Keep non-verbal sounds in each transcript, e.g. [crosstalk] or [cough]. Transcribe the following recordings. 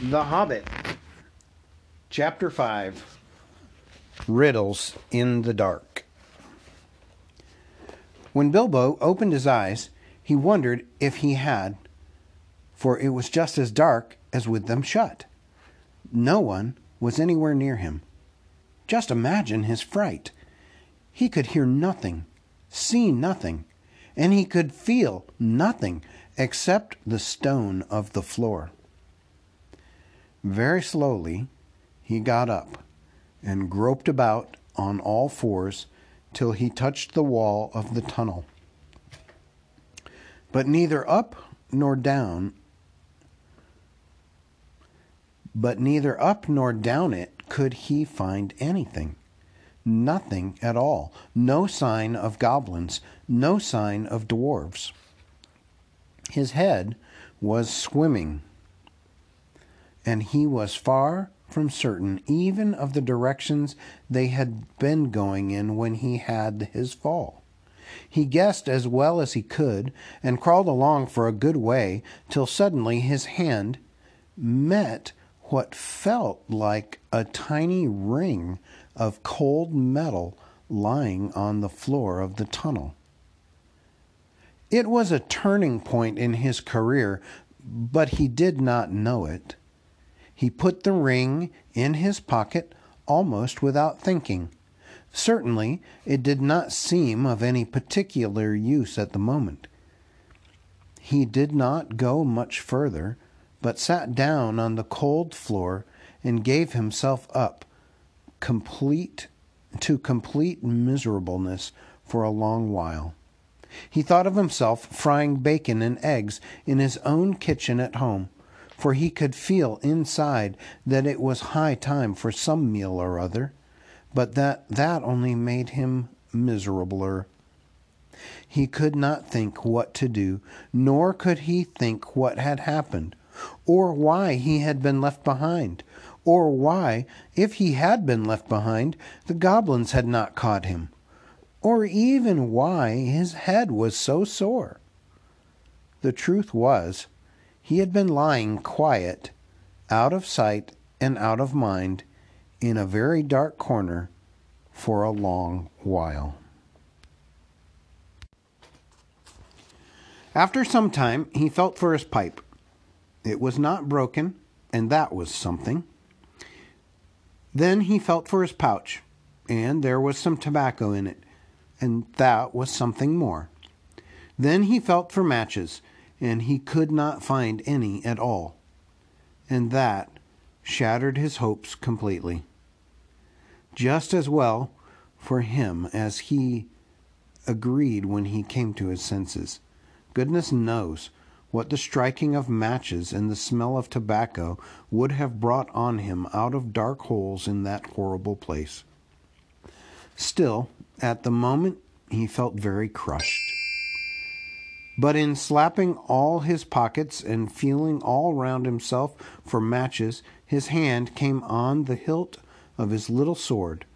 The Hobbit, Chapter 5 Riddles in the Dark. When Bilbo opened his eyes, he wondered if he had, for it was just as dark as with them shut. No one was anywhere near him. Just imagine his fright. He could hear nothing, see nothing, and he could feel nothing except the stone of the floor. Very slowly he got up and groped about on all fours till he touched the wall of the tunnel. But neither up nor down, but neither up nor down it could he find anything. Nothing at all. No sign of goblins, no sign of dwarves. His head was swimming and he was far from certain even of the directions they had been going in when he had his fall. He guessed as well as he could, and crawled along for a good way, till suddenly his hand met what felt like a tiny ring of cold metal lying on the floor of the tunnel. It was a turning point in his career, but he did not know it. He put the ring in his pocket almost without thinking. Certainly, it did not seem of any particular use at the moment. He did not go much further, but sat down on the cold floor and gave himself up complete to complete miserableness for a long while. He thought of himself frying bacon and eggs in his own kitchen at home, for he could feel inside that it was high time for some meal or other, but that that only made him miserabler. He could not think what to do, nor could he think what had happened, or why he had been left behind, or why, if he had been left behind, the goblins had not caught him, or even why his head was so sore. The truth was, he had been lying quiet, out of sight and out of mind, in a very dark corner for a long while. After some time, he felt for his pipe. It was not broken, and that was something. Then he felt for his pouch, and there was some tobacco in it, and that was something more. Then he felt for matches, and he could not find any at all. And that shattered his hopes completely. Just as well for him as he agreed when he came to his senses. Goodness knows what the striking of matches and the smell of tobacco would have brought on him out of dark holes in that horrible place. Still, at the moment, he felt very crushed. But in slapping all his pockets and feeling all round himself for matches, his hand came on the hilt of his little sword,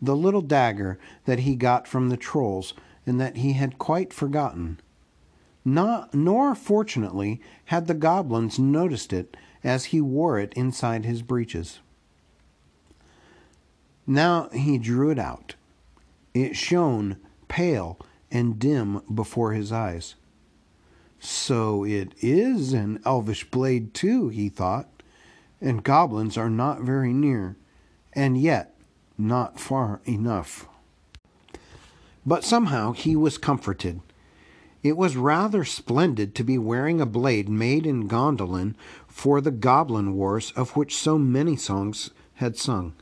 the little dagger that he got from the trolls and that he had quite forgotten. Not, nor, fortunately, had the goblins noticed it as he wore it inside his breeches. Now he drew it out. It shone pale and dim before his eyes. So it is an elvish blade, too, he thought, and goblins are not very near, and yet not far enough. But somehow he was comforted. It was rather splendid to be wearing a blade made in Gondolin for the Goblin Wars of which so many songs had sung,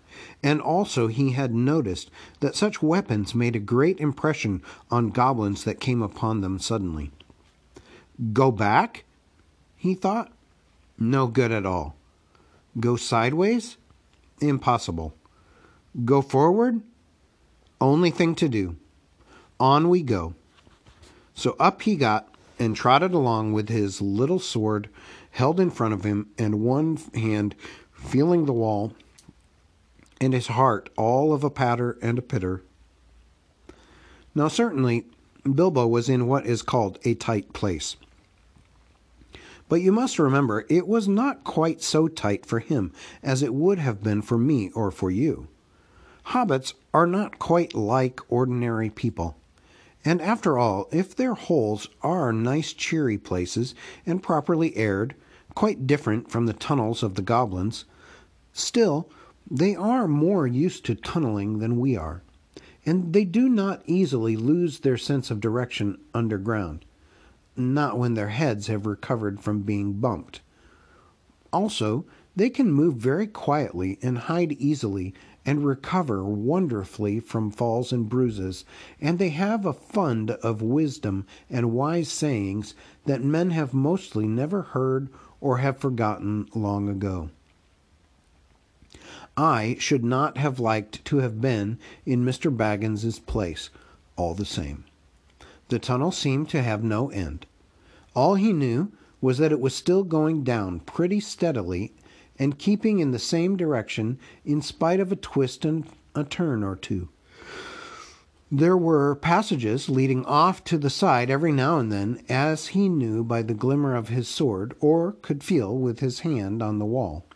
and also he had noticed that such weapons made a great impression on goblins that came upon them suddenly. Go back? He thought. No good at all. Go sideways? Impossible. Go forward? Only thing to do. On we go. So up he got and trotted along with his little sword held in front of him and one hand feeling the wall and his heart all of a patter and a pitter. Now, certainly, Bilbo was in what is called a tight place. But you must remember it was not quite so tight for him as it would have been for me or for you. Hobbits are not quite like ordinary people. And after all, if their holes are nice cheery places and properly aired, quite different from the tunnels of the goblins, still they are more used to tunneling than we are, and they do not easily lose their sense of direction underground not when their heads have recovered from being bumped. Also, they can move very quietly and hide easily and recover wonderfully from falls and bruises, and they have a fund of wisdom and wise sayings that men have mostly never heard or have forgotten long ago. I should not have liked to have been in Mr. Baggins's place, all the same. The tunnel seemed to have no end. All he knew was that it was still going down pretty steadily and keeping in the same direction in spite of a twist and a turn or two. There were passages leading off to the side every now and then, as he knew by the glimmer of his sword, or could feel with his hand on the wall.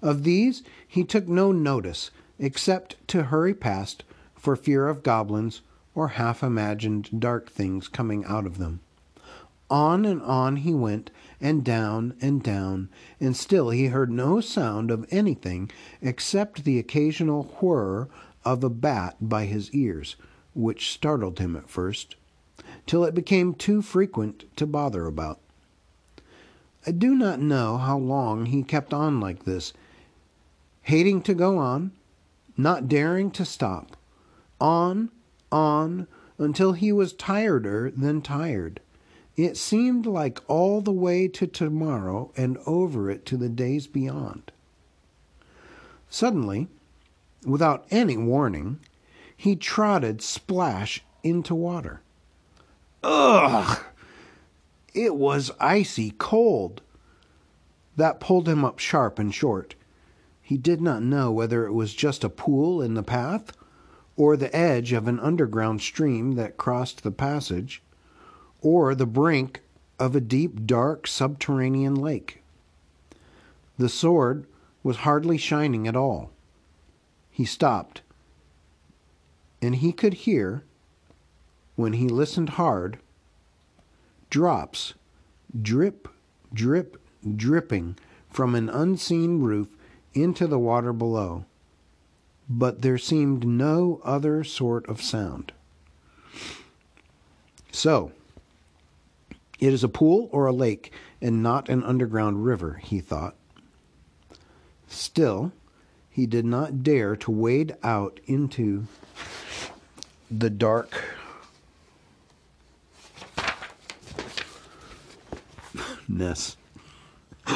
Of these he took no notice, except to hurry past for fear of goblins or half imagined dark things coming out of them. On and on he went, and down and down, and still he heard no sound of anything except the occasional whir of a bat by his ears, which startled him at first, till it became too frequent to bother about. I do not know how long he kept on like this, hating to go on, not daring to stop, on, on, until he was tireder than tired. It seemed like all the way to tomorrow and over it to the days beyond. Suddenly, without any warning, he trotted splash into water. Ugh! It was icy cold. That pulled him up sharp and short. He did not know whether it was just a pool in the path, or the edge of an underground stream that crossed the passage, or the brink of a deep, dark subterranean lake. The sword was hardly shining at all. He stopped, and he could hear, when he listened hard, drops drip, drip, dripping from an unseen roof into the water below. But there seemed no other sort of sound. So, it is a pool or a lake, and not an underground river, he thought. Still, he did not dare to wade out into the dark ness. [laughs]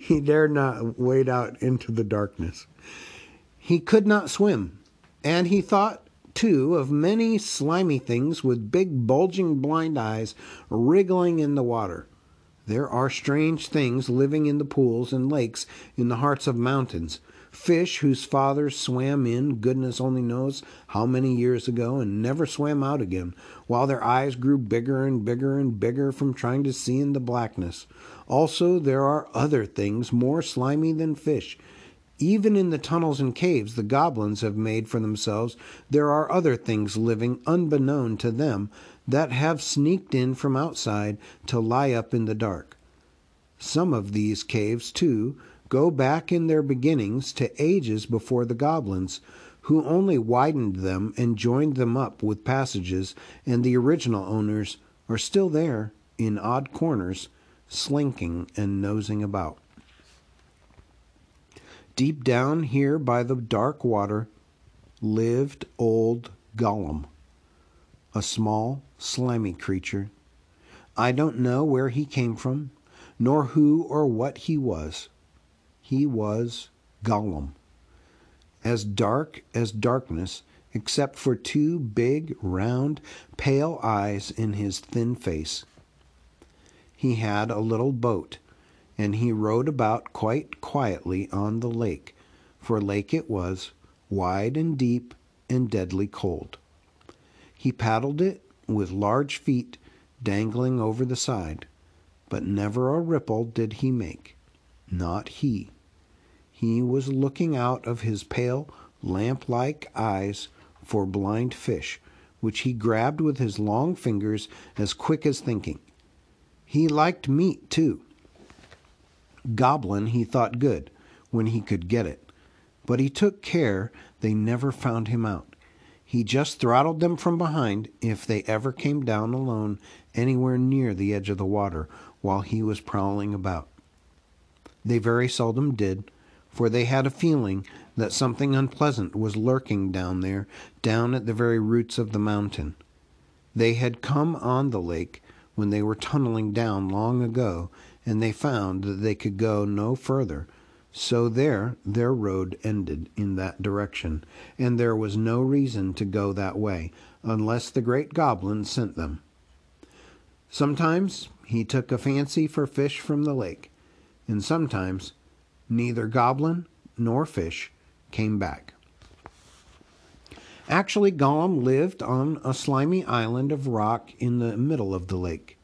he dared not wade out into the darkness. He could not swim, and he thought too, of many slimy things with big bulging blind eyes wriggling in the water. There are strange things living in the pools and lakes in the hearts of mountains. Fish whose fathers swam in, goodness only knows how many years ago, and never swam out again, while their eyes grew bigger and bigger and bigger from trying to see in the blackness. Also, there are other things more slimy than fish, even in the tunnels and caves the goblins have made for themselves, there are other things living unbeknown to them that have sneaked in from outside to lie up in the dark. Some of these caves, too, go back in their beginnings to ages before the goblins, who only widened them and joined them up with passages, and the original owners are still there in odd corners, slinking and nosing about. Deep down here by the dark water lived old Gollum, a small, slimy creature. I don't know where he came from, nor who or what he was. He was Gollum, as dark as darkness, except for two big, round, pale eyes in his thin face. He had a little boat and he rowed about quite quietly on the lake, for lake it was, wide and deep and deadly cold. He paddled it with large feet dangling over the side, but never a ripple did he make. Not he. He was looking out of his pale, lamp like eyes for blind fish, which he grabbed with his long fingers as quick as thinking. He liked meat, too. Goblin he thought good, when he could get it, but he took care they never found him out. He just throttled them from behind if they ever came down alone anywhere near the edge of the water while he was prowling about. They very seldom did, for they had a feeling that something unpleasant was lurking down there, down at the very roots of the mountain. They had come on the lake when they were tunneling down long ago, and they found that they could go no further, so there their road ended in that direction, and there was no reason to go that way, unless the great goblin sent them. Sometimes he took a fancy for fish from the lake, and sometimes neither goblin nor fish came back. Actually, Gollum lived on a slimy island of rock in the middle of the lake.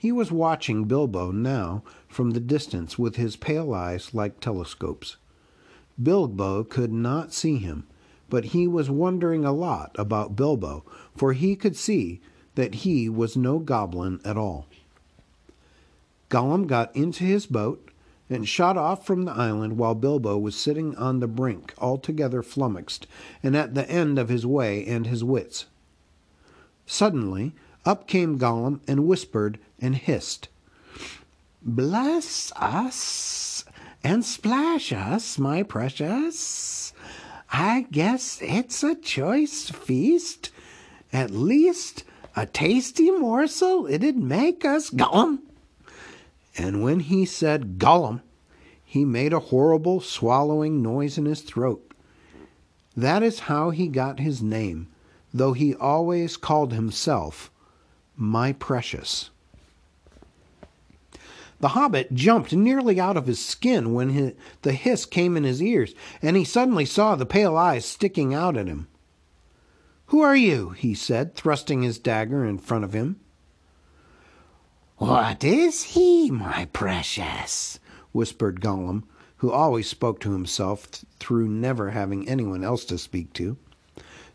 He was watching Bilbo now from the distance with his pale eyes like telescopes. Bilbo could not see him, but he was wondering a lot about Bilbo, for he could see that he was no goblin at all. Gollum got into his boat and shot off from the island while Bilbo was sitting on the brink, altogether flummoxed, and at the end of his way and his wits. Suddenly, up came Gollum and whispered and hissed. Bless us and splash us, my precious. I guess it's a choice feast. At least a tasty morsel it'd make us, Gollum. And when he said Gollum, he made a horrible swallowing noise in his throat. That is how he got his name, though he always called himself my precious. The hobbit jumped nearly out of his skin when his, the hiss came in his ears, and he suddenly saw the pale eyes sticking out at him. Who are you? he said, thrusting his dagger in front of him. What is he, my precious? whispered Gollum, who always spoke to himself th- through never having anyone else to speak to.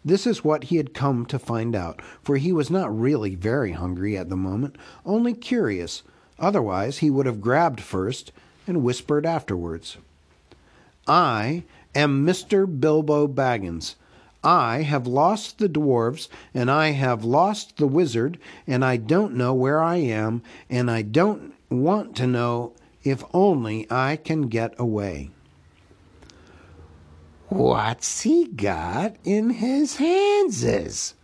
This is what he had come to find out, for he was not really very hungry at the moment, only curious. Otherwise, he would have grabbed first and whispered afterwards. I am Mr. Bilbo Baggins. I have lost the dwarves, and I have lost the wizard, and I don't know where I am, and I don't want to know if only I can get away. What's he got in his handses?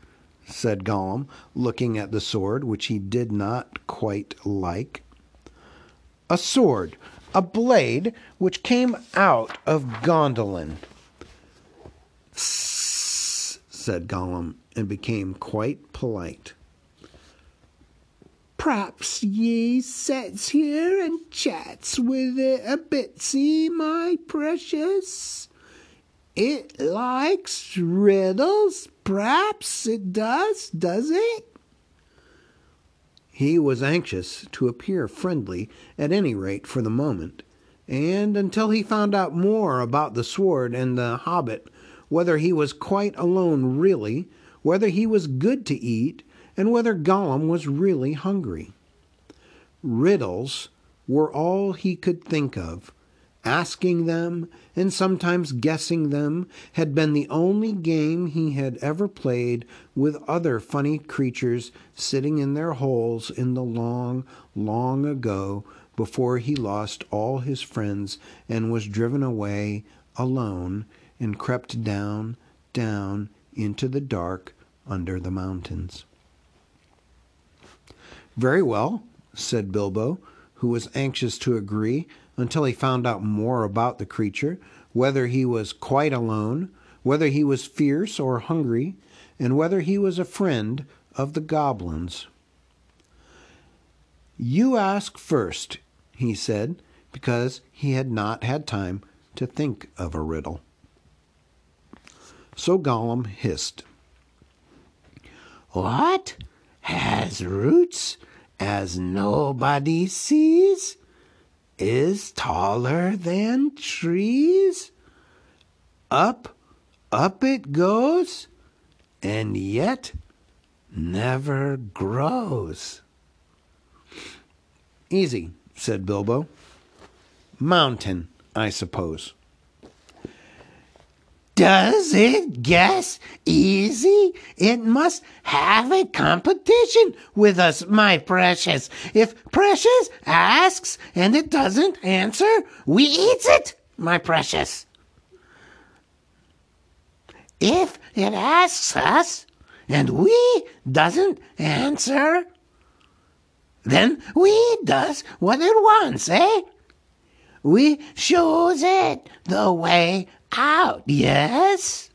Said Gollum, looking at the sword, which he did not quite like. A sword, a blade which came out of Gondolin. said Gollum, and became quite polite. P'raps ye sets here and chats with it a bitsy, my precious. It likes riddles, p'raps it does, does it? He was anxious to appear friendly, at any rate for the moment, and until he found out more about the sword and the hobbit, whether he was quite alone really, whether he was good to eat, and whether Gollum was really hungry. Riddles were all he could think of Asking them, and sometimes guessing them, had been the only game he had ever played with other funny creatures sitting in their holes in the long, long ago before he lost all his friends and was driven away alone and crept down, down into the dark under the mountains. Very well, said Bilbo, who was anxious to agree until he found out more about the creature, whether he was quite alone, whether he was fierce or hungry, and whether he was a friend of the goblins. You ask first, he said, because he had not had time to think of a riddle. So Gollum hissed. What? Has roots as nobody sees, is taller than trees. Up, up it goes, and yet never grows. Easy, said Bilbo. Mountain, I suppose. Does it guess easy? It must have a competition with us, my precious. If Precious asks and it doesn't answer, we eats it, my precious. If it asks us and we doesn't answer, then we does what it wants, eh? We shows it the way out, yes?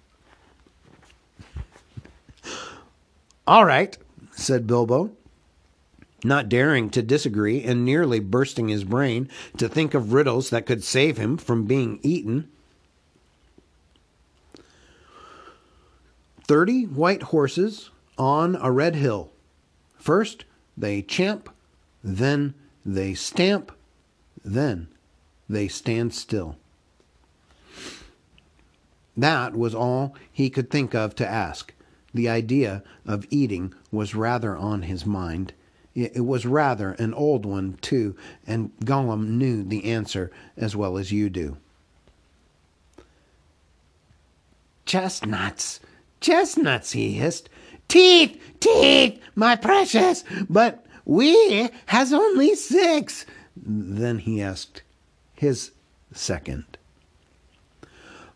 All right, said Bilbo, not daring to disagree and nearly bursting his brain to think of riddles that could save him from being eaten. Thirty white horses on a red hill. First they champ, then they stamp, then they stand still. That was all he could think of to ask. The idea of eating was rather on his mind. It was rather an old one, too, and Gollum knew the answer as well as you do. Chestnuts, chestnuts, he hissed. Teeth, teeth, my precious, but we has only six. Then he asked his second.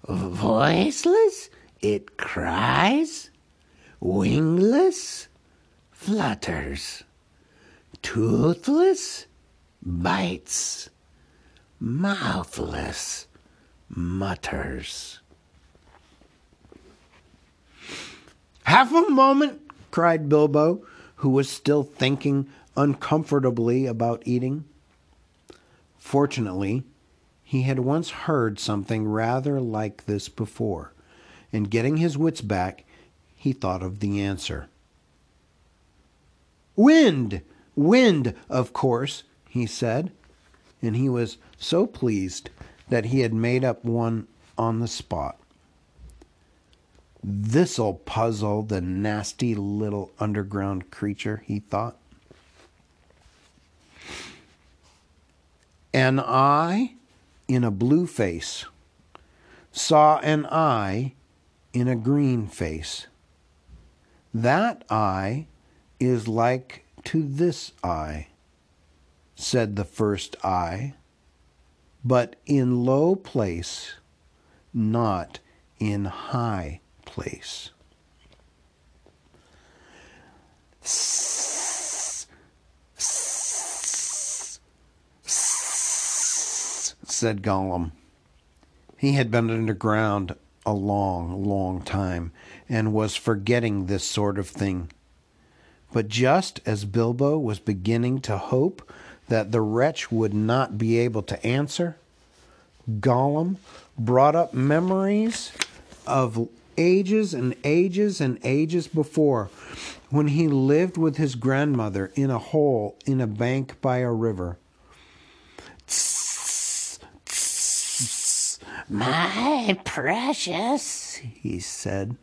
Voiceless, it cries, wingless, flutters, toothless, bites, mouthless, mutters. Half a moment, cried Bilbo, who was still thinking uncomfortably about eating. Fortunately, he had once heard something rather like this before, and getting his wits back, he thought of the answer. Wind! Wind, of course, he said, and he was so pleased that he had made up one on the spot. This'll puzzle the nasty little underground creature, he thought. An eye in a blue face saw an eye in a green face. That eye is like to this eye, said the first eye, but in low place, not in high place. Said Gollum. He had been underground a long, long time and was forgetting this sort of thing. But just as Bilbo was beginning to hope that the wretch would not be able to answer, Gollum brought up memories of ages and ages and ages before when he lived with his grandmother in a hole in a bank by a river. My precious, he said,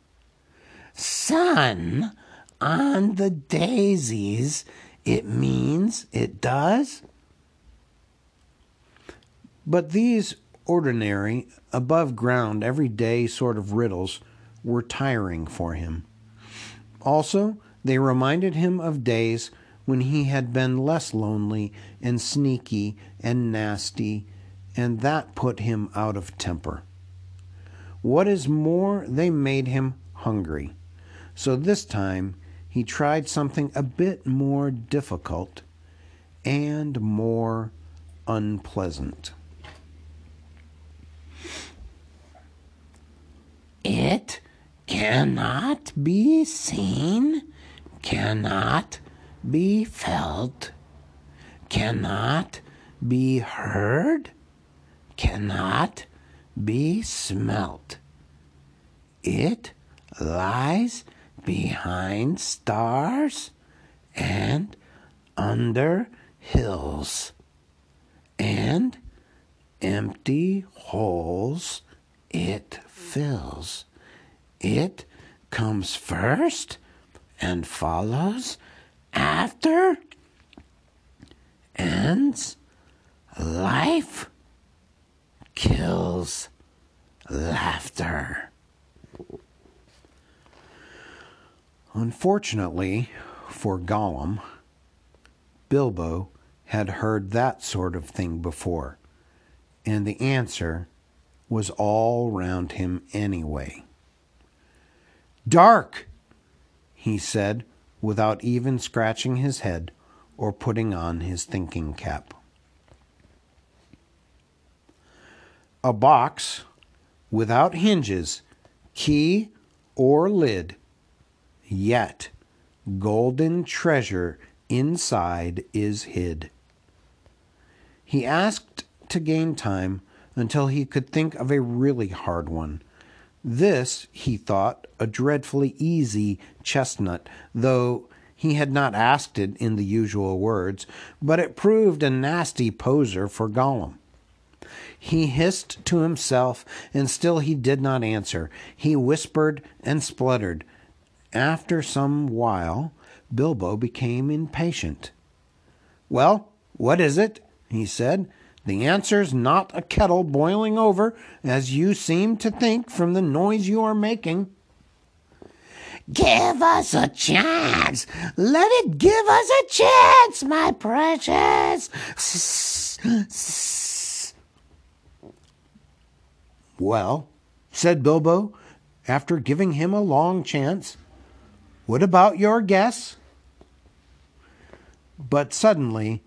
sun on the daisies, it means it does. But these ordinary, above ground, everyday sort of riddles were tiring for him. Also, they reminded him of days when he had been less lonely and sneaky and nasty and that put him out of temper. What is more, they made him hungry. So this time he tried something a bit more difficult and more unpleasant. It cannot be seen, cannot be felt, cannot be heard, cannot be smelt. It lies behind stars and under hills, and empty holes it fills. It comes first and follows after ends life kills laughter. Unfortunately for Gollum, Bilbo had heard that sort of thing before, and the answer was all round him anyway. Dark, he said, without even scratching his head or putting on his thinking cap. A box without hinges, key, or lid, yet golden treasure inside is hid. He asked to gain time until he could think of a really hard one. This, he thought, a dreadfully easy chestnut, though he had not asked it in the usual words, but it proved a nasty poser for Gollum. He hissed to himself, and still he did not answer. He whispered and spluttered. After some while, Bilbo became impatient. Well, what is it? he said. The answer's not a kettle boiling over, as you seem to think from the noise you are making. Give us a chance. Let it give us a chance, my precious. Well, said Bilbo, after giving him a long chance, what about your guess? But suddenly,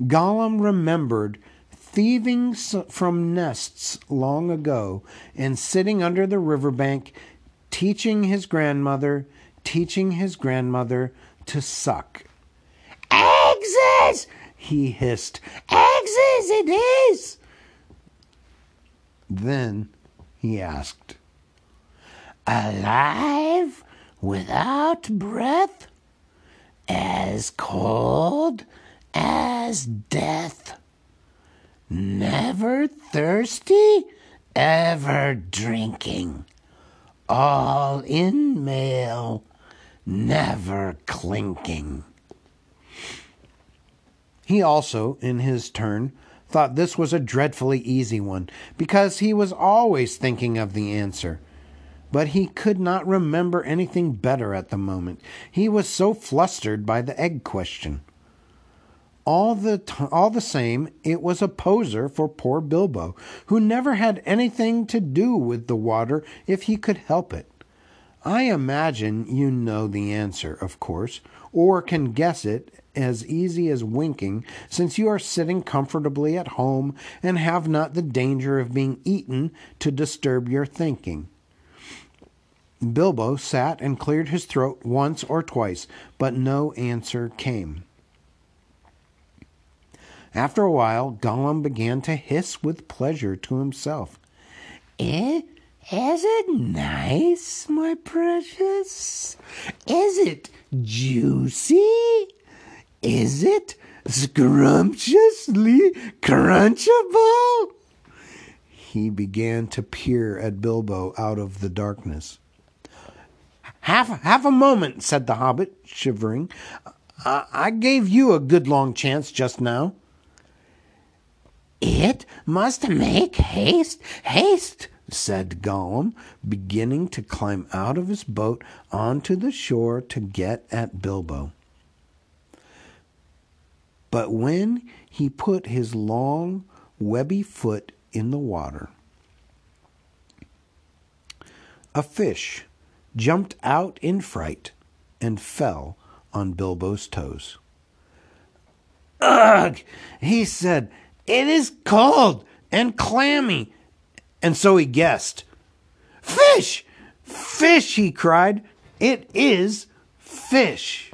Gollum remembered thieving from nests long ago and sitting under the riverbank, teaching his grandmother, teaching his grandmother to suck. Eggs! he hissed. Eggs it is! Then he asked, Alive without breath, as cold as death, never thirsty, ever drinking, all in mail, never clinking. He also, in his turn, thought this was a dreadfully easy one, because he was always thinking of the answer. But he could not remember anything better at the moment. He was so flustered by the egg question. All the, t- all the same, it was a poser for poor Bilbo, who never had anything to do with the water if he could help it. I imagine you know the answer, of course, or can guess it as easy as winking, since you are sitting comfortably at home and have not the danger of being eaten to disturb your thinking. Bilbo sat and cleared his throat once or twice, but no answer came. After a while, Gollum began to hiss with pleasure to himself. Eh? Is it nice, my precious? Is it juicy? Is it scrumptiously crunchable? He began to peer at Bilbo out of the darkness. Half, half a moment, said the hobbit, shivering. I, I gave you a good long chance just now. It must make haste, haste, said Gollum, beginning to climb out of his boat onto the shore to get at Bilbo. But when he put his long, webby foot in the water, a fish jumped out in fright and fell on Bilbo's toes. Ugh! he said, It is cold and clammy. And so he guessed. Fish! Fish! he cried. It is fish.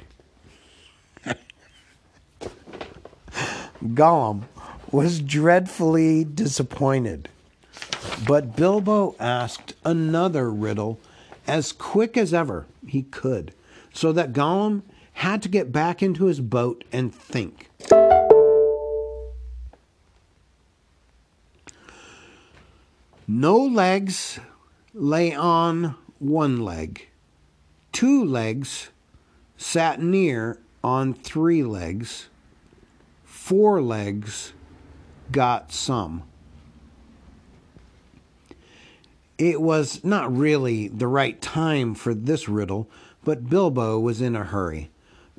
Gollum was dreadfully disappointed. But Bilbo asked another riddle as quick as ever he could, so that Gollum had to get back into his boat and think. No legs lay on one leg. Two legs sat near on three legs. Four legs got some. It was not really the right time for this riddle, but Bilbo was in a hurry.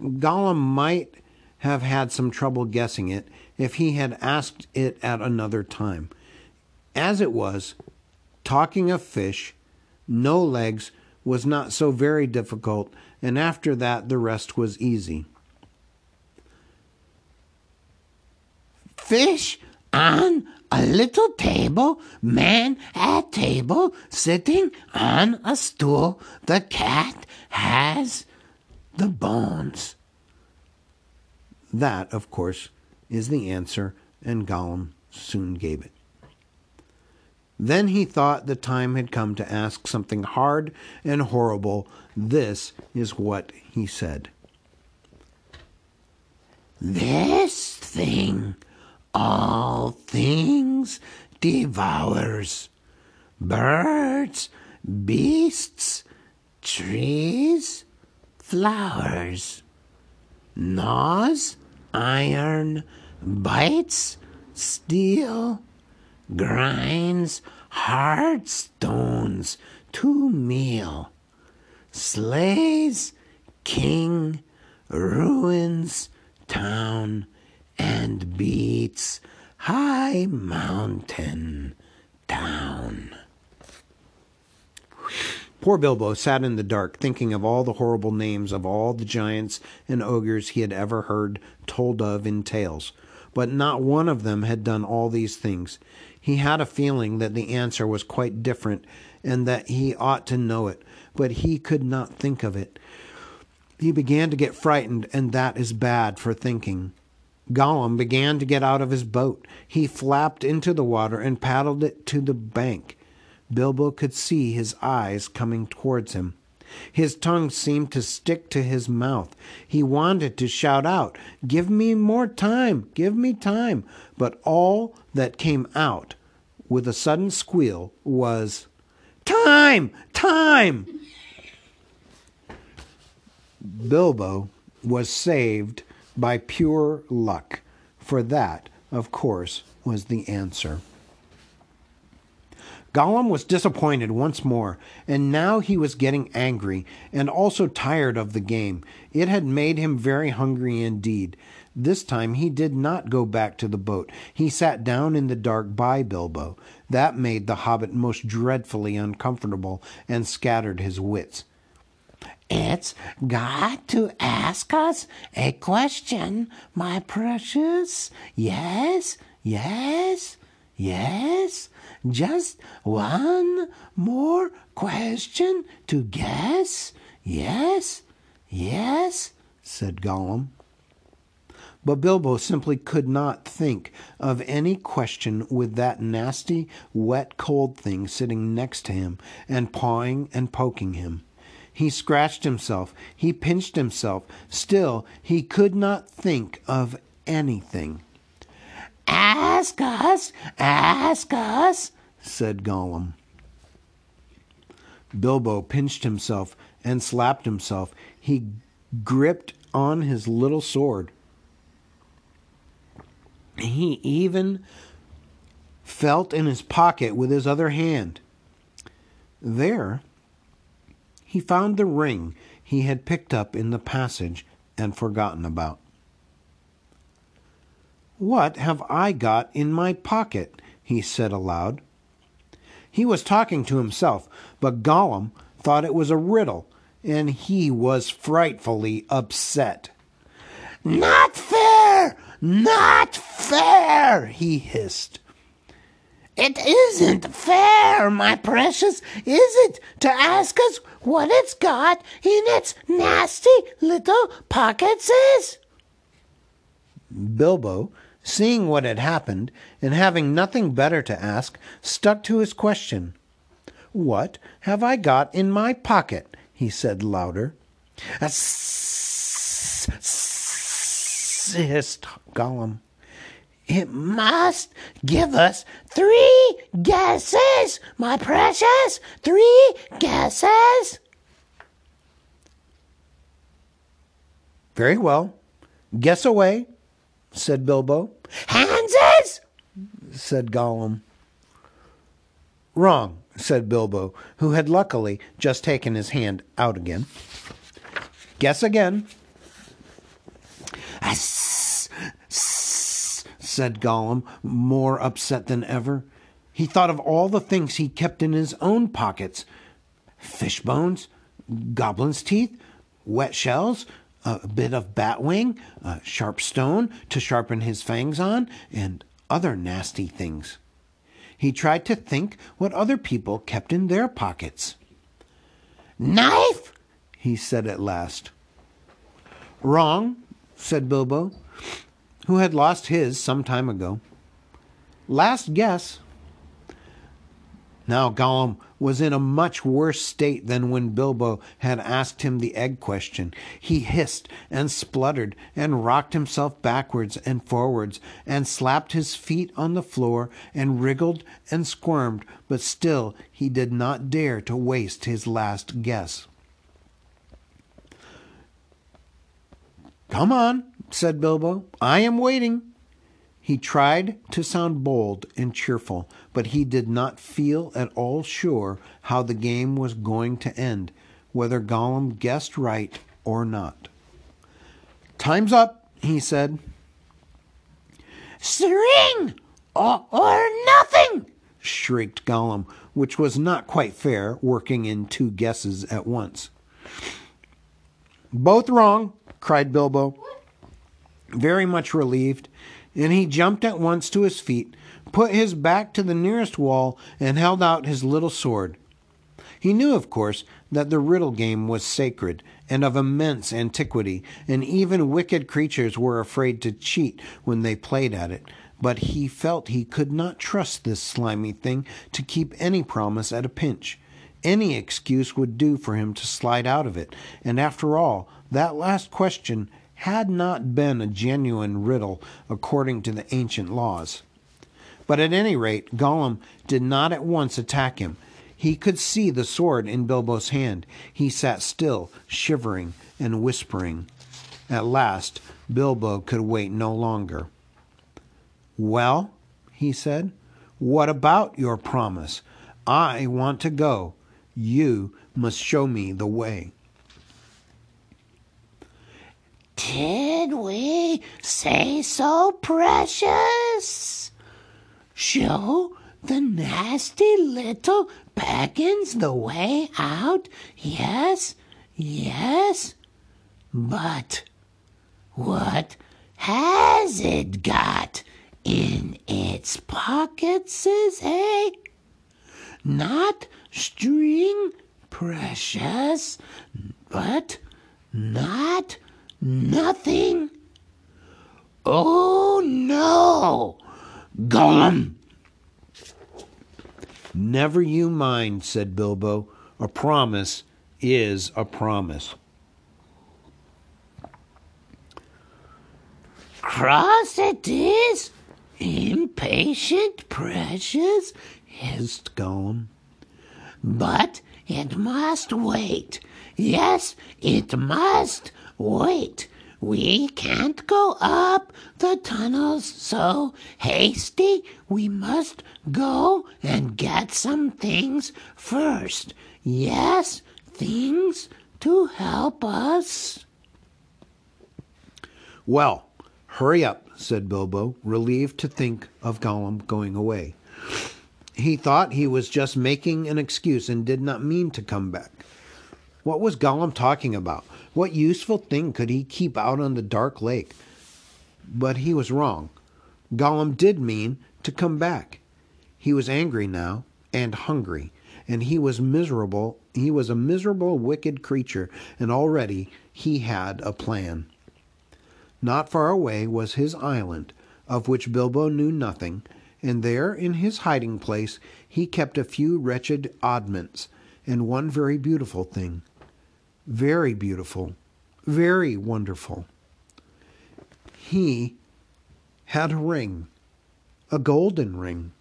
Gollum might have had some trouble guessing it if he had asked it at another time. As it was, talking of fish, no legs was not so very difficult, and after that the rest was easy. Fish on a little table, man at table, sitting on a stool. The cat has the bones. That, of course, is the answer, and Gollum soon gave it. Then he thought the time had come to ask something hard and horrible. This is what he said This thing all things devours. Birds, beasts, trees, flowers, gnaws iron, bites steel, grinds hard stones to meal, slays king, ruins town, and beats high mountain down. Poor Bilbo sat in the dark, thinking of all the horrible names of all the giants and ogres he had ever heard told of in tales. But not one of them had done all these things. He had a feeling that the answer was quite different and that he ought to know it, but he could not think of it. He began to get frightened, and that is bad for thinking. Gollum began to get out of his boat. He flapped into the water and paddled it to the bank. Bilbo could see his eyes coming towards him. His tongue seemed to stick to his mouth. He wanted to shout out, Give me more time, give me time. But all that came out with a sudden squeal was, Time, time. Bilbo was saved by pure luck, for that, of course, was the answer. Gollum was disappointed once more, and now he was getting angry and also tired of the game. It had made him very hungry indeed. This time he did not go back to the boat. He sat down in the dark by Bilbo. That made the hobbit most dreadfully uncomfortable and scattered his wits. It's got to ask us a question, my precious. Yes, yes, yes. Just one more question to guess. Yes, yes, said Gollum. But Bilbo simply could not think of any question with that nasty, wet, cold thing sitting next to him and pawing and poking him. He scratched himself, he pinched himself, still he could not think of anything. Ask us, ask us, said Gollum. Bilbo pinched himself and slapped himself. He gripped on his little sword. He even felt in his pocket with his other hand. There, he found the ring he had picked up in the passage and forgotten about. What have I got in my pocket? he said aloud. He was talking to himself, but Gollum thought it was a riddle, and he was frightfully upset. Not fair! Not fair! he hissed. It isn't fair, my precious, is it, to ask us what it's got in its nasty little pockets is? Bilbo, seeing what had happened and having nothing better to ask, stuck to his question. What have I got in my pocket? he said louder. hissed Gollum. It must give us three guesses, my precious. Three guesses. Very well. Guess away, said Bilbo. Handses, said Gollum. Wrong, said Bilbo, who had luckily just taken his hand out again. Guess again. Ass, said Gollum, more upset than ever. He thought of all the things he kept in his own pockets fish bones, goblin's teeth, wet shells, a bit of bat wing, a sharp stone to sharpen his fangs on, and other nasty things. He tried to think what other people kept in their pockets. Knife, he said at last. Wrong, said Bilbo, who had lost his some time ago. Last guess. Now Gollum was in a much worse state than when Bilbo had asked him the egg question. He hissed and spluttered and rocked himself backwards and forwards and slapped his feet on the floor and wriggled and squirmed, but still he did not dare to waste his last guess. Come on, said Bilbo. I am waiting. He tried to sound bold and cheerful, but he did not feel at all sure how the game was going to end, whether Gollum guessed right or not. Time's up, he said. String or, or nothing, shrieked Gollum, which was not quite fair, working in two guesses at once. Both wrong, cried Bilbo, very much relieved and he jumped at once to his feet, put his back to the nearest wall, and held out his little sword. He knew, of course, that the riddle game was sacred and of immense antiquity, and even wicked creatures were afraid to cheat when they played at it. But he felt he could not trust this slimy thing to keep any promise at a pinch. Any excuse would do for him to slide out of it, and after all, that last question had not been a genuine riddle according to the ancient laws. But at any rate, Gollum did not at once attack him. He could see the sword in Bilbo's hand. He sat still, shivering and whispering. At last, Bilbo could wait no longer. Well, he said, what about your promise? I want to go. You must show me the way. Did we say so, precious? Show the nasty little Baggins the way out? Yes, yes. But what has it got in its pockets, eh? Not string, precious, but not Nothing? Oh no! Gollum! Never you mind, said Bilbo. A promise is a promise. Cross it is, impatient precious, hissed Gollum. But it must wait. Yes, it must Wait, we can't go up the tunnels so hasty. We must go and get some things first. Yes, things to help us. Well, hurry up, said Bilbo, relieved to think of Gollum going away. He thought he was just making an excuse and did not mean to come back. What was Gollum talking about? What useful thing could he keep out on the dark lake? But he was wrong. Gollum did mean to come back. He was angry now and hungry, and he was miserable. He was a miserable, wicked creature, and already he had a plan. Not far away was his island, of which Bilbo knew nothing, and there in his hiding place he kept a few wretched oddments and one very beautiful thing very beautiful, very wonderful. He had a ring, a golden ring,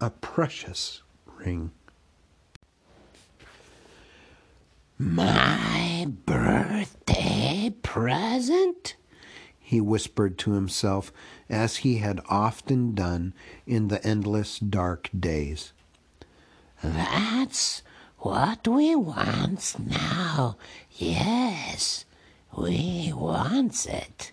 a precious ring. My birthday present? he whispered to himself as he had often done in the endless dark days. That's what we want now. Yes, we wants it.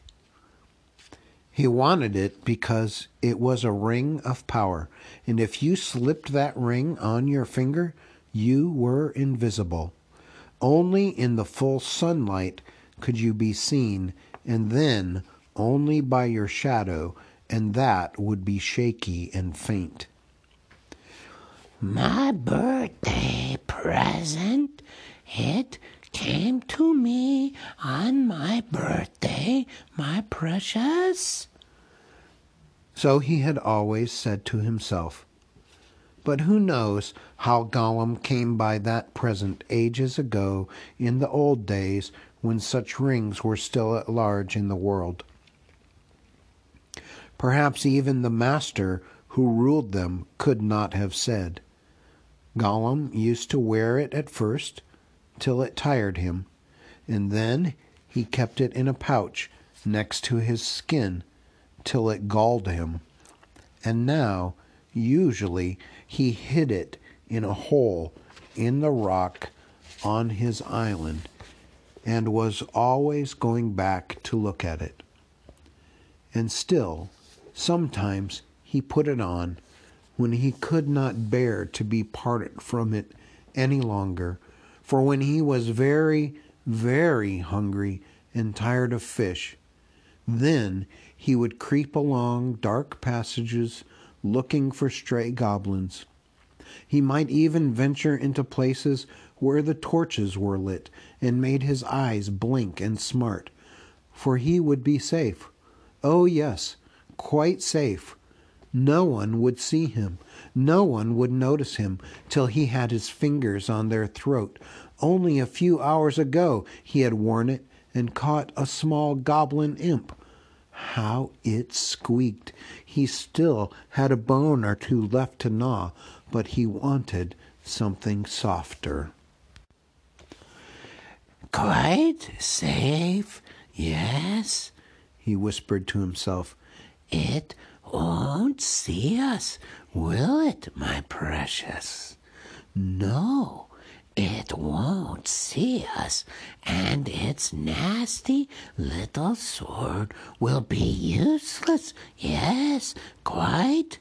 He wanted it because it was a ring of power, and if you slipped that ring on your finger, you were invisible. Only in the full sunlight could you be seen, and then only by your shadow, and that would be shaky and faint. My birthday present, it came to me on my birthday, my precious. So he had always said to himself. But who knows how Gollum came by that present ages ago in the old days when such rings were still at large in the world. Perhaps even the master who ruled them could not have said. Gollum used to wear it at first, till it tired him, and then he kept it in a pouch next to his skin till it galled him. And now, usually, he hid it in a hole in the rock on his island and was always going back to look at it. And still, sometimes he put it on when he could not bear to be parted from it any longer for when he was very, very hungry and tired of fish, then he would creep along dark passages looking for stray goblins. He might even venture into places where the torches were lit and made his eyes blink and smart, for he would be safe. Oh, yes, quite safe. No one would see him. No one would notice him till he had his fingers on their throat. Only a few hours ago he had worn it and caught a small goblin imp. How it squeaked! He still had a bone or two left to gnaw, but he wanted something softer. Quite safe, yes, he whispered to himself. It won't see us, will it, my precious? No, it won't see us, and its nasty little sword will be useless. Yes, quite.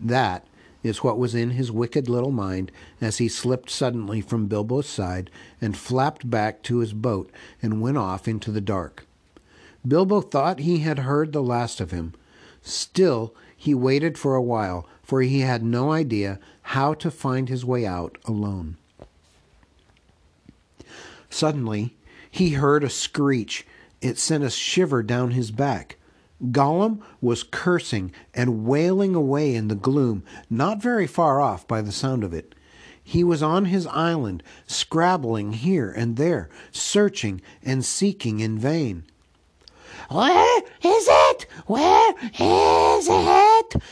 That is what was in his wicked little mind as he slipped suddenly from Bilbo's side and flapped back to his boat and went off into the dark. Bilbo thought he had heard the last of him. Still, he waited for a while, for he had no idea how to find his way out alone. Suddenly, he heard a screech. It sent a shiver down his back. Gollum was cursing and wailing away in the gloom, not very far off by the sound of it. He was on his island, scrabbling here and there, searching and seeking in vain. Where is it? Where is it?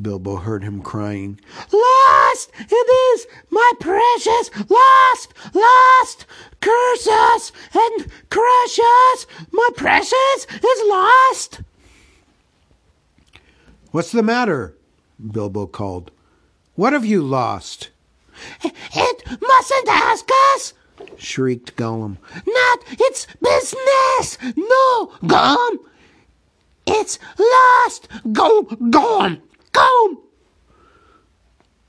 Bilbo heard him crying. Lost! It is, my precious! Lost! Lost! Curse us and crush us! My precious is lost! What's the matter? Bilbo called. What have you lost? It mustn't ask us! Shrieked Gollum. Not its business! No, Gollum! It's lost! Go, Gollum! Go!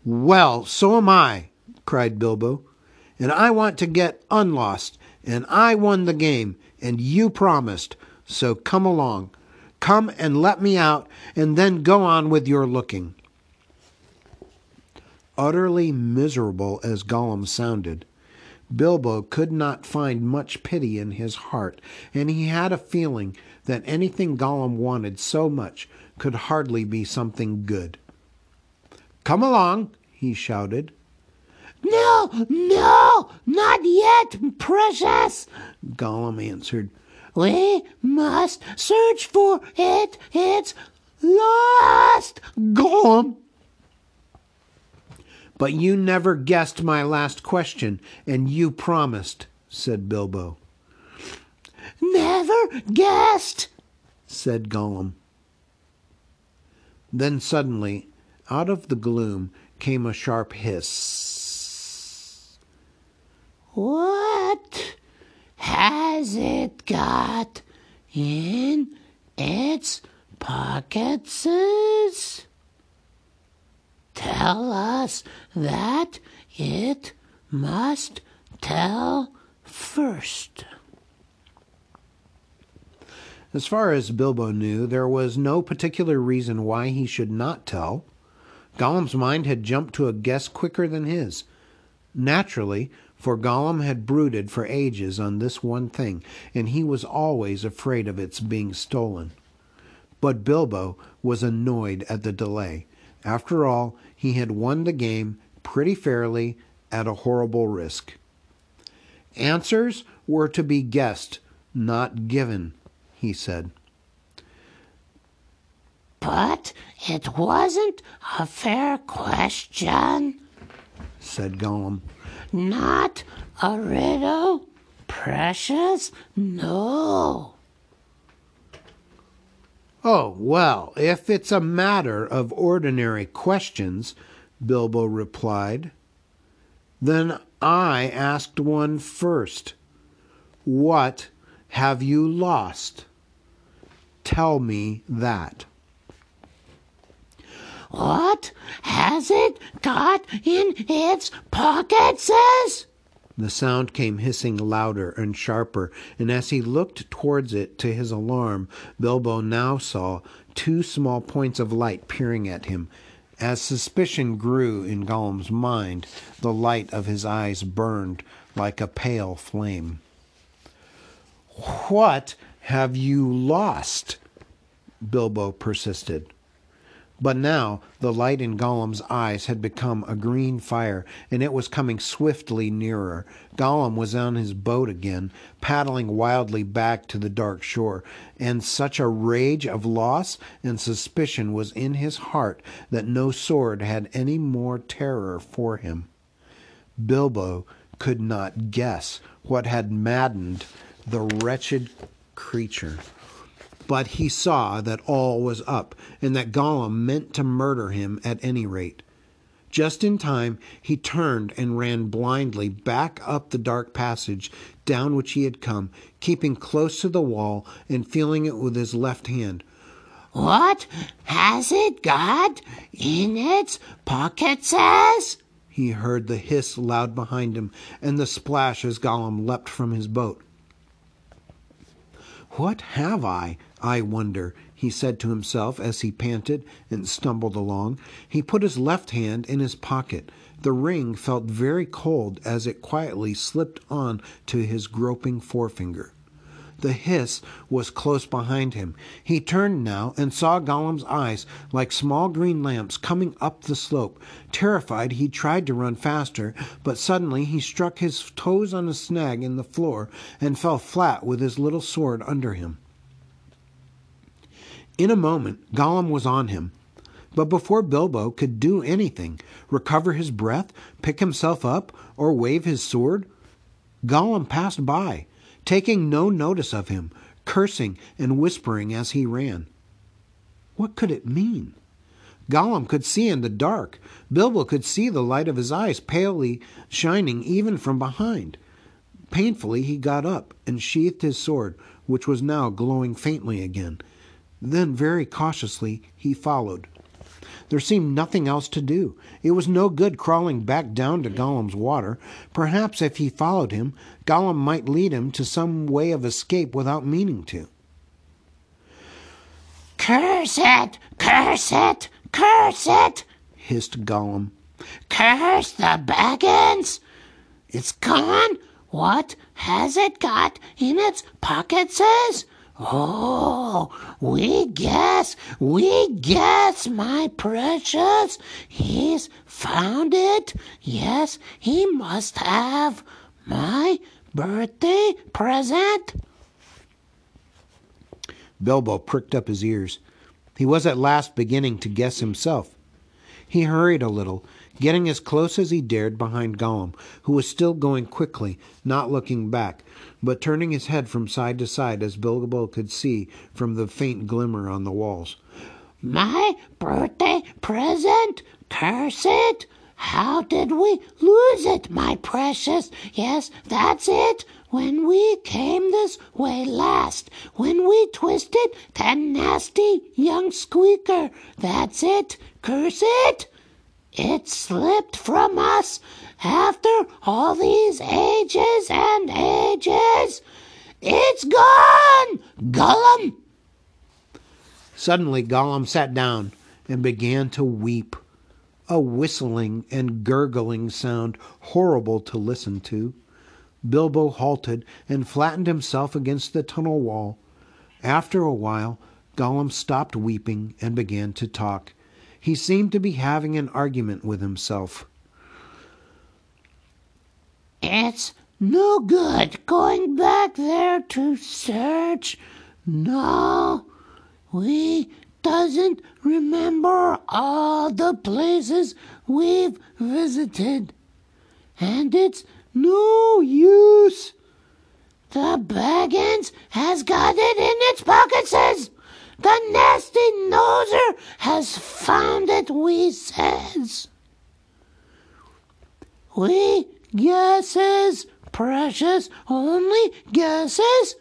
Well, so am I, cried Bilbo. And I want to get unlost, and I won the game, and you promised, so come along. Come and let me out, and then go on with your looking. Utterly miserable as Gollum sounded, Bilbo could not find much pity in his heart, and he had a feeling that anything Gollum wanted so much could hardly be something good. Come along, he shouted. no, no, not yet, precious, Gollum answered. We must search for it. It's lost, Gollum. But you never guessed my last question, and you promised, said Bilbo. Never guessed, said Gollum. Then suddenly, out of the gloom, came a sharp hiss. What has it got in its pockets? Tell us that it must tell first. As far as Bilbo knew, there was no particular reason why he should not tell. Gollum's mind had jumped to a guess quicker than his. Naturally, for Gollum had brooded for ages on this one thing, and he was always afraid of its being stolen. But Bilbo was annoyed at the delay. After all, he had won the game pretty fairly at a horrible risk. Answers were to be guessed, not given, he said. But it wasn't a fair question, said Gollum. Not a riddle, precious? No. Oh, well, if it's a matter of ordinary questions, Bilbo replied, then I asked one first. What have you lost? Tell me that. What has it got in its pockets? Says? The sound came hissing louder and sharper, and as he looked towards it to his alarm, Bilbo now saw two small points of light peering at him. As suspicion grew in Gollum's mind, the light of his eyes burned like a pale flame. What have you lost? Bilbo persisted. But now the light in Gollum's eyes had become a green fire, and it was coming swiftly nearer. Gollum was on his boat again, paddling wildly back to the dark shore, and such a rage of loss and suspicion was in his heart that no sword had any more terror for him. Bilbo could not guess what had maddened the wretched creature. But he saw that all was up, and that Gollum meant to murder him at any rate. Just in time, he turned and ran blindly back up the dark passage down which he had come, keeping close to the wall and feeling it with his left hand. What has it got in its pocket, says? He heard the hiss loud behind him, and the splash as Gollum leapt from his boat. What have I, I wonder, he said to himself as he panted and stumbled along. He put his left hand in his pocket. The ring felt very cold as it quietly slipped on to his groping forefinger. The hiss was close behind him. He turned now and saw Gollum's eyes like small green lamps coming up the slope. Terrified, he tried to run faster, but suddenly he struck his toes on a snag in the floor and fell flat with his little sword under him. In a moment, Gollum was on him. But before Bilbo could do anything, recover his breath, pick himself up, or wave his sword, Gollum passed by taking no notice of him, cursing and whispering as he ran. What could it mean? Gollum could see in the dark. Bilbo could see the light of his eyes palely shining even from behind. Painfully he got up and sheathed his sword, which was now glowing faintly again. Then, very cautiously, he followed. There seemed nothing else to do. It was no good crawling back down to Gollum's water. Perhaps if he followed him, Gollum might lead him to some way of escape without meaning to. Curse it! Curse it! Curse it! hissed Gollum. Curse the Baggins! It's gone? What has it got in its pocket, says? Oh, we guess, we guess, my precious. He's found it. Yes, he must have my birthday present. Bilbo pricked up his ears. He was at last beginning to guess himself. He hurried a little, getting as close as he dared behind Gollum, who was still going quickly, not looking back, but turning his head from side to side as Bilbo could see from the faint glimmer on the walls. My birthday present? Curse it! How did we lose it, my precious? Yes, that's it. When we came this way last, when we twisted that nasty young squeaker, that's it. Curse it! It slipped from us after all these ages and ages. It's gone! Gollum! Suddenly Gollum sat down and began to weep, a whistling and gurgling sound horrible to listen to. Bilbo halted and flattened himself against the tunnel wall. After a while, Gollum stopped weeping and began to talk. He seemed to be having an argument with himself. It's no good going back there to search. No, we doesn't remember all the places we've visited. And it's no use. The Baggins has got it in its pocket, says. The nasty noser has found it, we says. We guesses, precious, only guesses.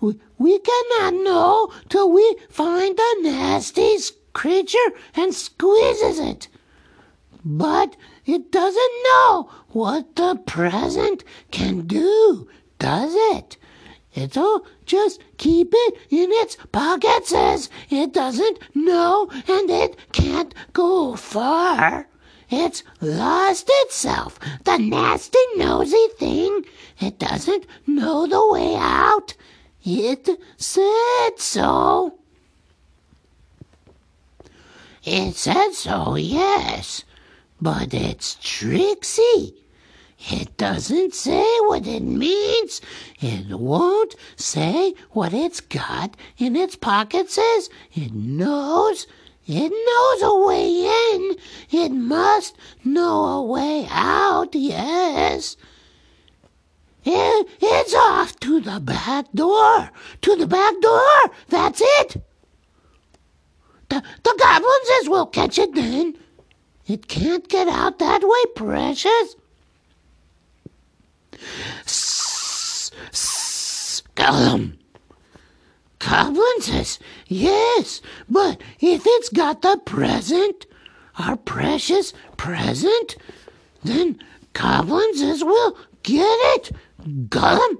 We, we cannot know till we find the nasty creature and squeezes it. But it doesn't know what the present can do, does it? It'll just keep it in its pocket, says it doesn't know and it can't go far. It's lost itself, the nasty nosy thing. It doesn't know the way out. It said so. It said so, yes, but it's tricksy. It doesn't say what it means. It won't say what it's got in its pocket says. It knows. It knows a way in. It must know a way out, yes. It, it's off to the back door. To the back door. That's it. The, the goblins will catch it then. It can't get out that way, precious. Gollum. Goblins says, yes, but if it's got the present, our precious present, then goblins will get it. Gollum.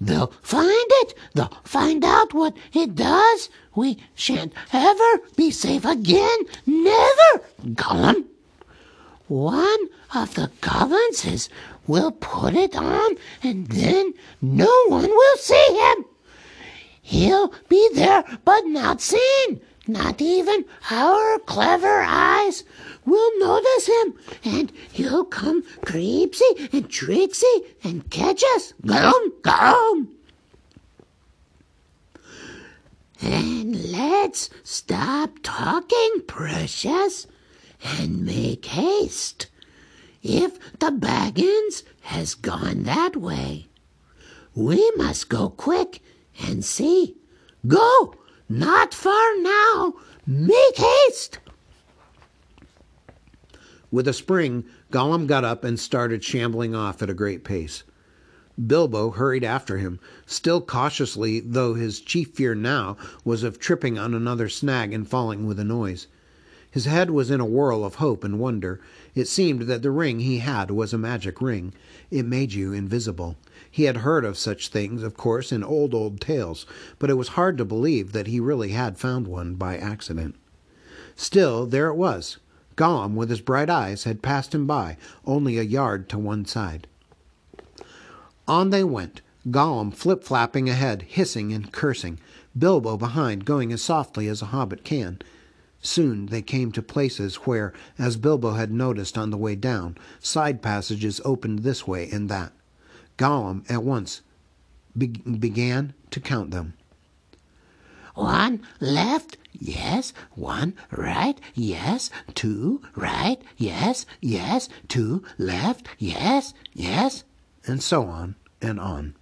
They'll find it. They'll find out what it does. We shan't ever be safe again. Never, Gollum. One of the goblins will put it on, and then no one will see him. He'll be there, but not seen. Not even our clever eyes will notice him, and he'll come creepsy and tricksy and catch us. Gollum, Gollum. And let's stop talking, precious, and make haste. If the Baggins has gone that way, we must go quick and see. Go! Not far now! Make haste! With a spring, Gollum got up and started shambling off at a great pace. Bilbo hurried after him, still cautiously, though his chief fear now was of tripping on another snag and falling with a noise. His head was in a whirl of hope and wonder. It seemed that the ring he had was a magic ring. It made you invisible. He had heard of such things, of course, in old, old tales, but it was hard to believe that he really had found one by accident. Still, there it was. Gollum, with his bright eyes, had passed him by, only a yard to one side. On they went, Gollum flip flapping ahead, hissing and cursing, Bilbo behind, going as softly as a hobbit can. Soon they came to places where, as Bilbo had noticed on the way down, side passages opened this way and that. Gollum at once be- began to count them. One left, yes. One right, yes. Two right, yes, yes. Two left, yes, yes. And so on and on.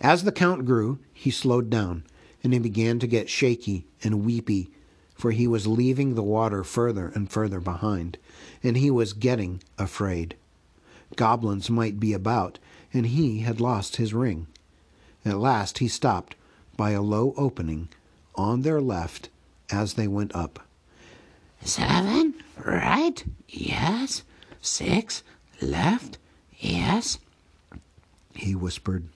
As the count grew, he slowed down, and he began to get shaky and weepy, for he was leaving the water further and further behind, and he was getting afraid. Goblins might be about, and he had lost his ring. At last he stopped by a low opening on their left as they went up. Seven right, yes. Six left, yes, he whispered.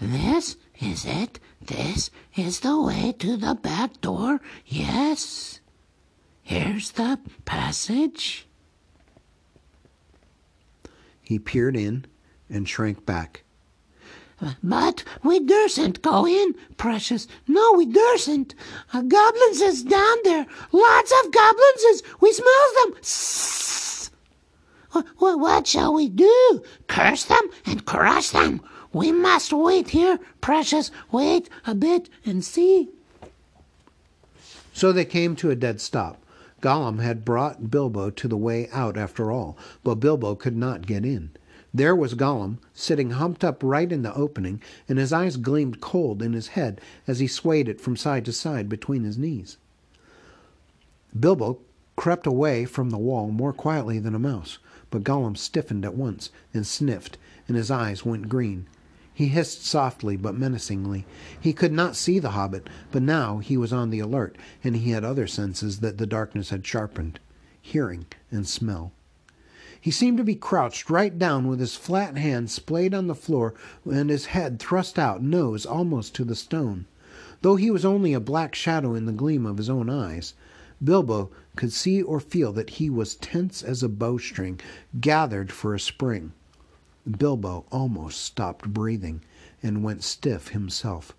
This is it. This is the way to the back door. Yes. Here's the passage. He peered in and shrank back. But we dursn't go in, precious. No, we dursn't. A goblins is down there. Lots of goblins is. We smells them. Sss. What, what shall we do? Curse them and crush them. We must wait here, precious. Wait a bit and see. So they came to a dead stop. Gollum had brought Bilbo to the way out after all, but Bilbo could not get in. There was Gollum, sitting humped up right in the opening, and his eyes gleamed cold in his head as he swayed it from side to side between his knees. Bilbo crept away from the wall more quietly than a mouse, but Gollum stiffened at once and sniffed, and his eyes went green. He hissed softly but menacingly. He could not see the hobbit, but now he was on the alert, and he had other senses that the darkness had sharpened hearing and smell. He seemed to be crouched right down with his flat hand splayed on the floor and his head thrust out, nose almost to the stone. Though he was only a black shadow in the gleam of his own eyes, Bilbo could see or feel that he was tense as a bowstring gathered for a spring. Bilbo almost stopped breathing and went stiff himself.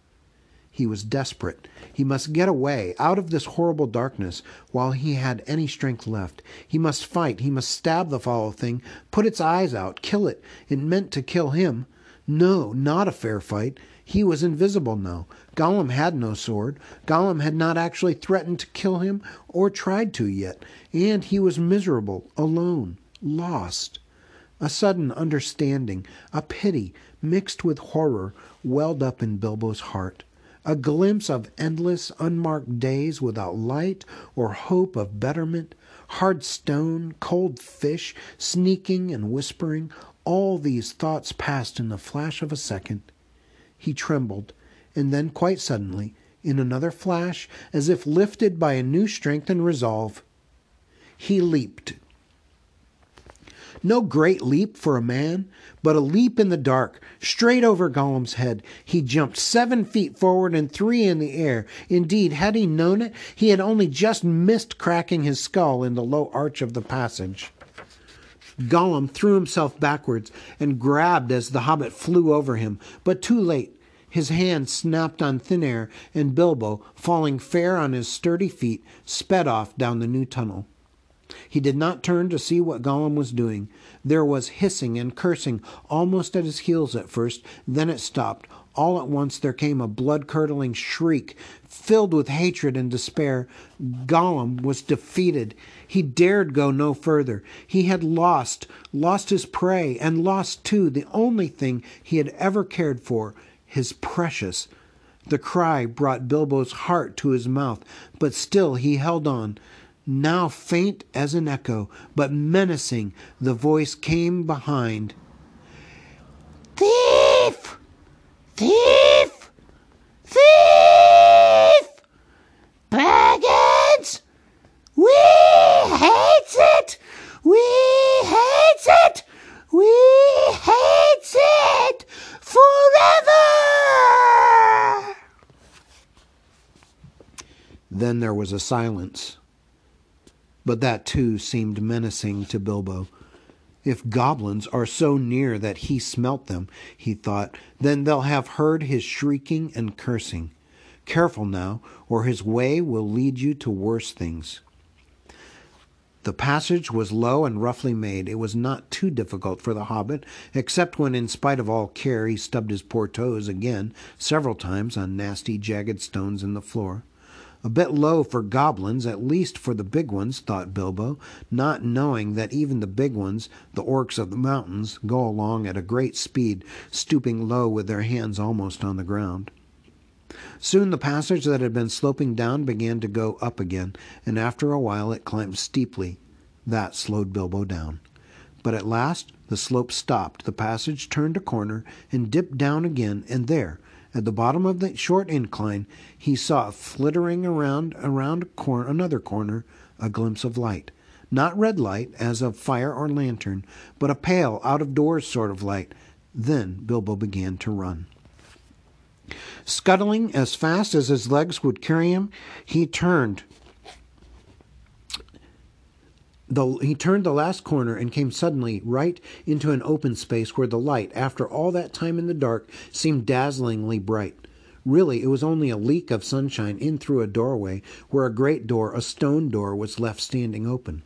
He was desperate. He must get away, out of this horrible darkness, while he had any strength left. He must fight. He must stab the foul thing, put its eyes out, kill it. It meant to kill him. No, not a fair fight. He was invisible now. Gollum had no sword. Gollum had not actually threatened to kill him or tried to yet. And he was miserable, alone, lost. A sudden understanding, a pity mixed with horror, welled up in Bilbo's heart a glimpse of endless, unmarked days without light or hope of betterment, hard stone, cold fish, sneaking and whispering, all these thoughts passed in the flash of a second. He trembled, and then quite suddenly, in another flash, as if lifted by a new strength and resolve, he leaped no great leap for a man, but a leap in the dark, straight over Gollum's head. He jumped seven feet forward and three in the air. Indeed, had he known it, he had only just missed cracking his skull in the low arch of the passage. Gollum threw himself backwards and grabbed as the hobbit flew over him, but too late. His hand snapped on thin air, and Bilbo, falling fair on his sturdy feet, sped off down the new tunnel. He did not turn to see what Gollum was doing. There was hissing and cursing almost at his heels at first, then it stopped. All at once there came a blood curdling shriek, filled with hatred and despair. Gollum was defeated. He dared go no further. He had lost, lost his prey, and lost, too, the only thing he had ever cared for his precious. The cry brought Bilbo's heart to his mouth, but still he held on. Now faint as an echo, but menacing, the voice came behind. Thief! Thief! Thief! Baggins! We hate it! We hate it! We hate it! Forever! Then there was a silence but that too seemed menacing to Bilbo. If goblins are so near that he smelt them, he thought, then they'll have heard his shrieking and cursing. Careful now, or his way will lead you to worse things. The passage was low and roughly made. It was not too difficult for the hobbit, except when, in spite of all care, he stubbed his poor toes again several times on nasty, jagged stones in the floor. A bit low for goblins, at least for the big ones, thought Bilbo, not knowing that even the big ones, the orcs of the mountains, go along at a great speed, stooping low with their hands almost on the ground. Soon the passage that had been sloping down began to go up again, and after a while it climbed steeply. That slowed Bilbo down. But at last the slope stopped, the passage turned a corner and dipped down again, and there, at the bottom of the short incline, he saw flittering around around cor- another corner a glimpse of light. Not red light, as of fire or lantern, but a pale, out of doors sort of light. Then Bilbo began to run. Scuttling as fast as his legs would carry him, he turned. The, he turned the last corner and came suddenly right into an open space where the light, after all that time in the dark, seemed dazzlingly bright. Really, it was only a leak of sunshine in through a doorway where a great door, a stone door, was left standing open.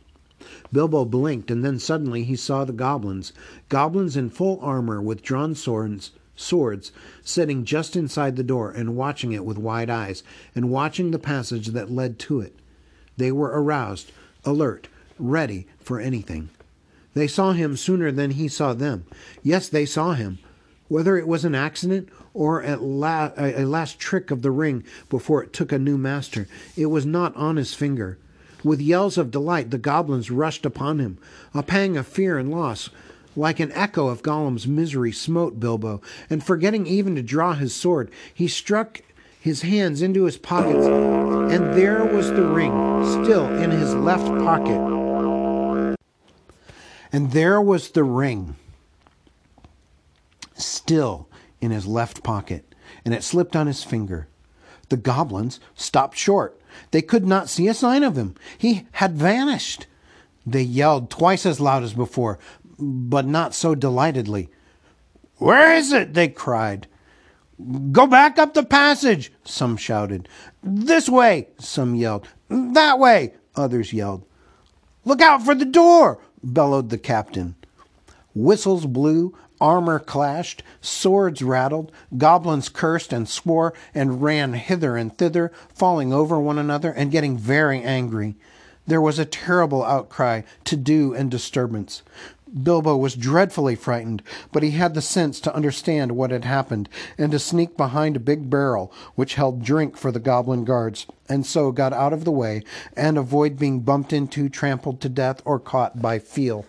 Bilbo blinked, and then suddenly he saw the goblins, goblins in full armor with drawn swords, swords, sitting just inside the door and watching it with wide eyes, and watching the passage that led to it. They were aroused, alert, ready for anything. They saw him sooner than he saw them. Yes, they saw him. Whether it was an accident or a, la- a last trick of the ring before it took a new master, it was not on his finger. With yells of delight, the goblins rushed upon him. A pang of fear and loss like an echo of Gollum's misery smote Bilbo, and forgetting even to draw his sword, he struck his hands into his pockets, and there was the ring, still in his left pocket. And there was the ring, still in his left pocket, and it slipped on his finger. The goblins stopped short. They could not see a sign of him. He had vanished. They yelled twice as loud as before, but not so delightedly. Where is it? they cried. Go back up the passage, some shouted. This way, some yelled. That way, others yelled. Look out for the door, bellowed the captain. Whistles blew, armor clashed, swords rattled, goblins cursed and swore and ran hither and thither, falling over one another and getting very angry. There was a terrible outcry, to do, and disturbance. Bilbo was dreadfully frightened, but he had the sense to understand what had happened and to sneak behind a big barrel which held drink for the goblin guards, and so got out of the way and avoid being bumped into, trampled to death, or caught by Feel.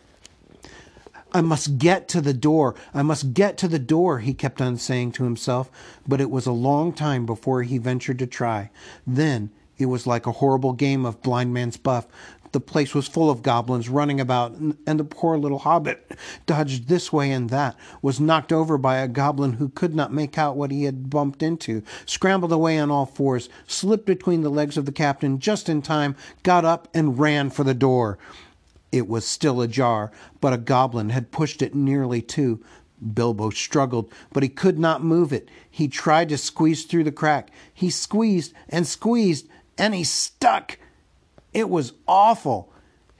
I must get to the door. I must get to the door, he kept on saying to himself, but it was a long time before he ventured to try. Then it was like a horrible game of blind man's buff. The place was full of goblins running about, and the poor little hobbit dodged this way and that, was knocked over by a goblin who could not make out what he had bumped into, scrambled away on all fours, slipped between the legs of the captain just in time, got up, and ran for the door. It was still ajar, but a goblin had pushed it nearly to. Bilbo struggled, but he could not move it. He tried to squeeze through the crack. He squeezed and squeezed, and he stuck. It was awful.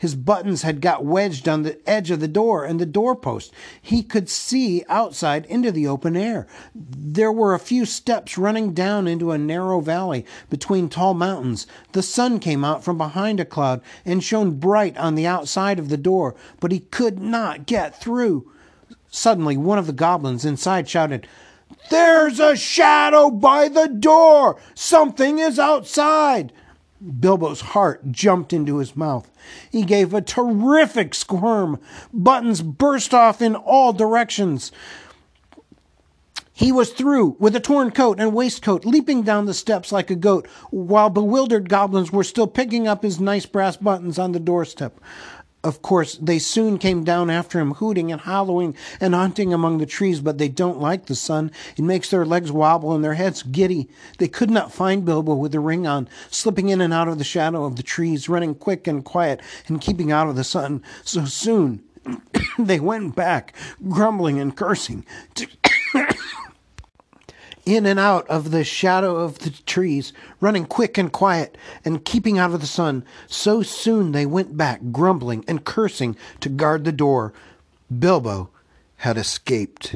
His buttons had got wedged on the edge of the door and the doorpost. He could see outside into the open air. There were a few steps running down into a narrow valley between tall mountains. The sun came out from behind a cloud and shone bright on the outside of the door, but he could not get through. Suddenly, one of the goblins inside shouted, There's a shadow by the door! Something is outside! Bilbo's heart jumped into his mouth. He gave a terrific squirm. Buttons burst off in all directions. He was through with a torn coat and waistcoat, leaping down the steps like a goat, while bewildered goblins were still picking up his nice brass buttons on the doorstep. Of course, they soon came down after him, hooting and howling and hunting among the trees, but they don't like the sun. It makes their legs wobble and their heads giddy. They could not find Bilbo with the ring on, slipping in and out of the shadow of the trees, running quick and quiet, and keeping out of the sun. So soon, [coughs] they went back, grumbling and cursing, in and out of the shadow of the trees, running quick and quiet, and keeping out of the sun. So soon they went back, grumbling and cursing, to guard the door. Bilbo had escaped.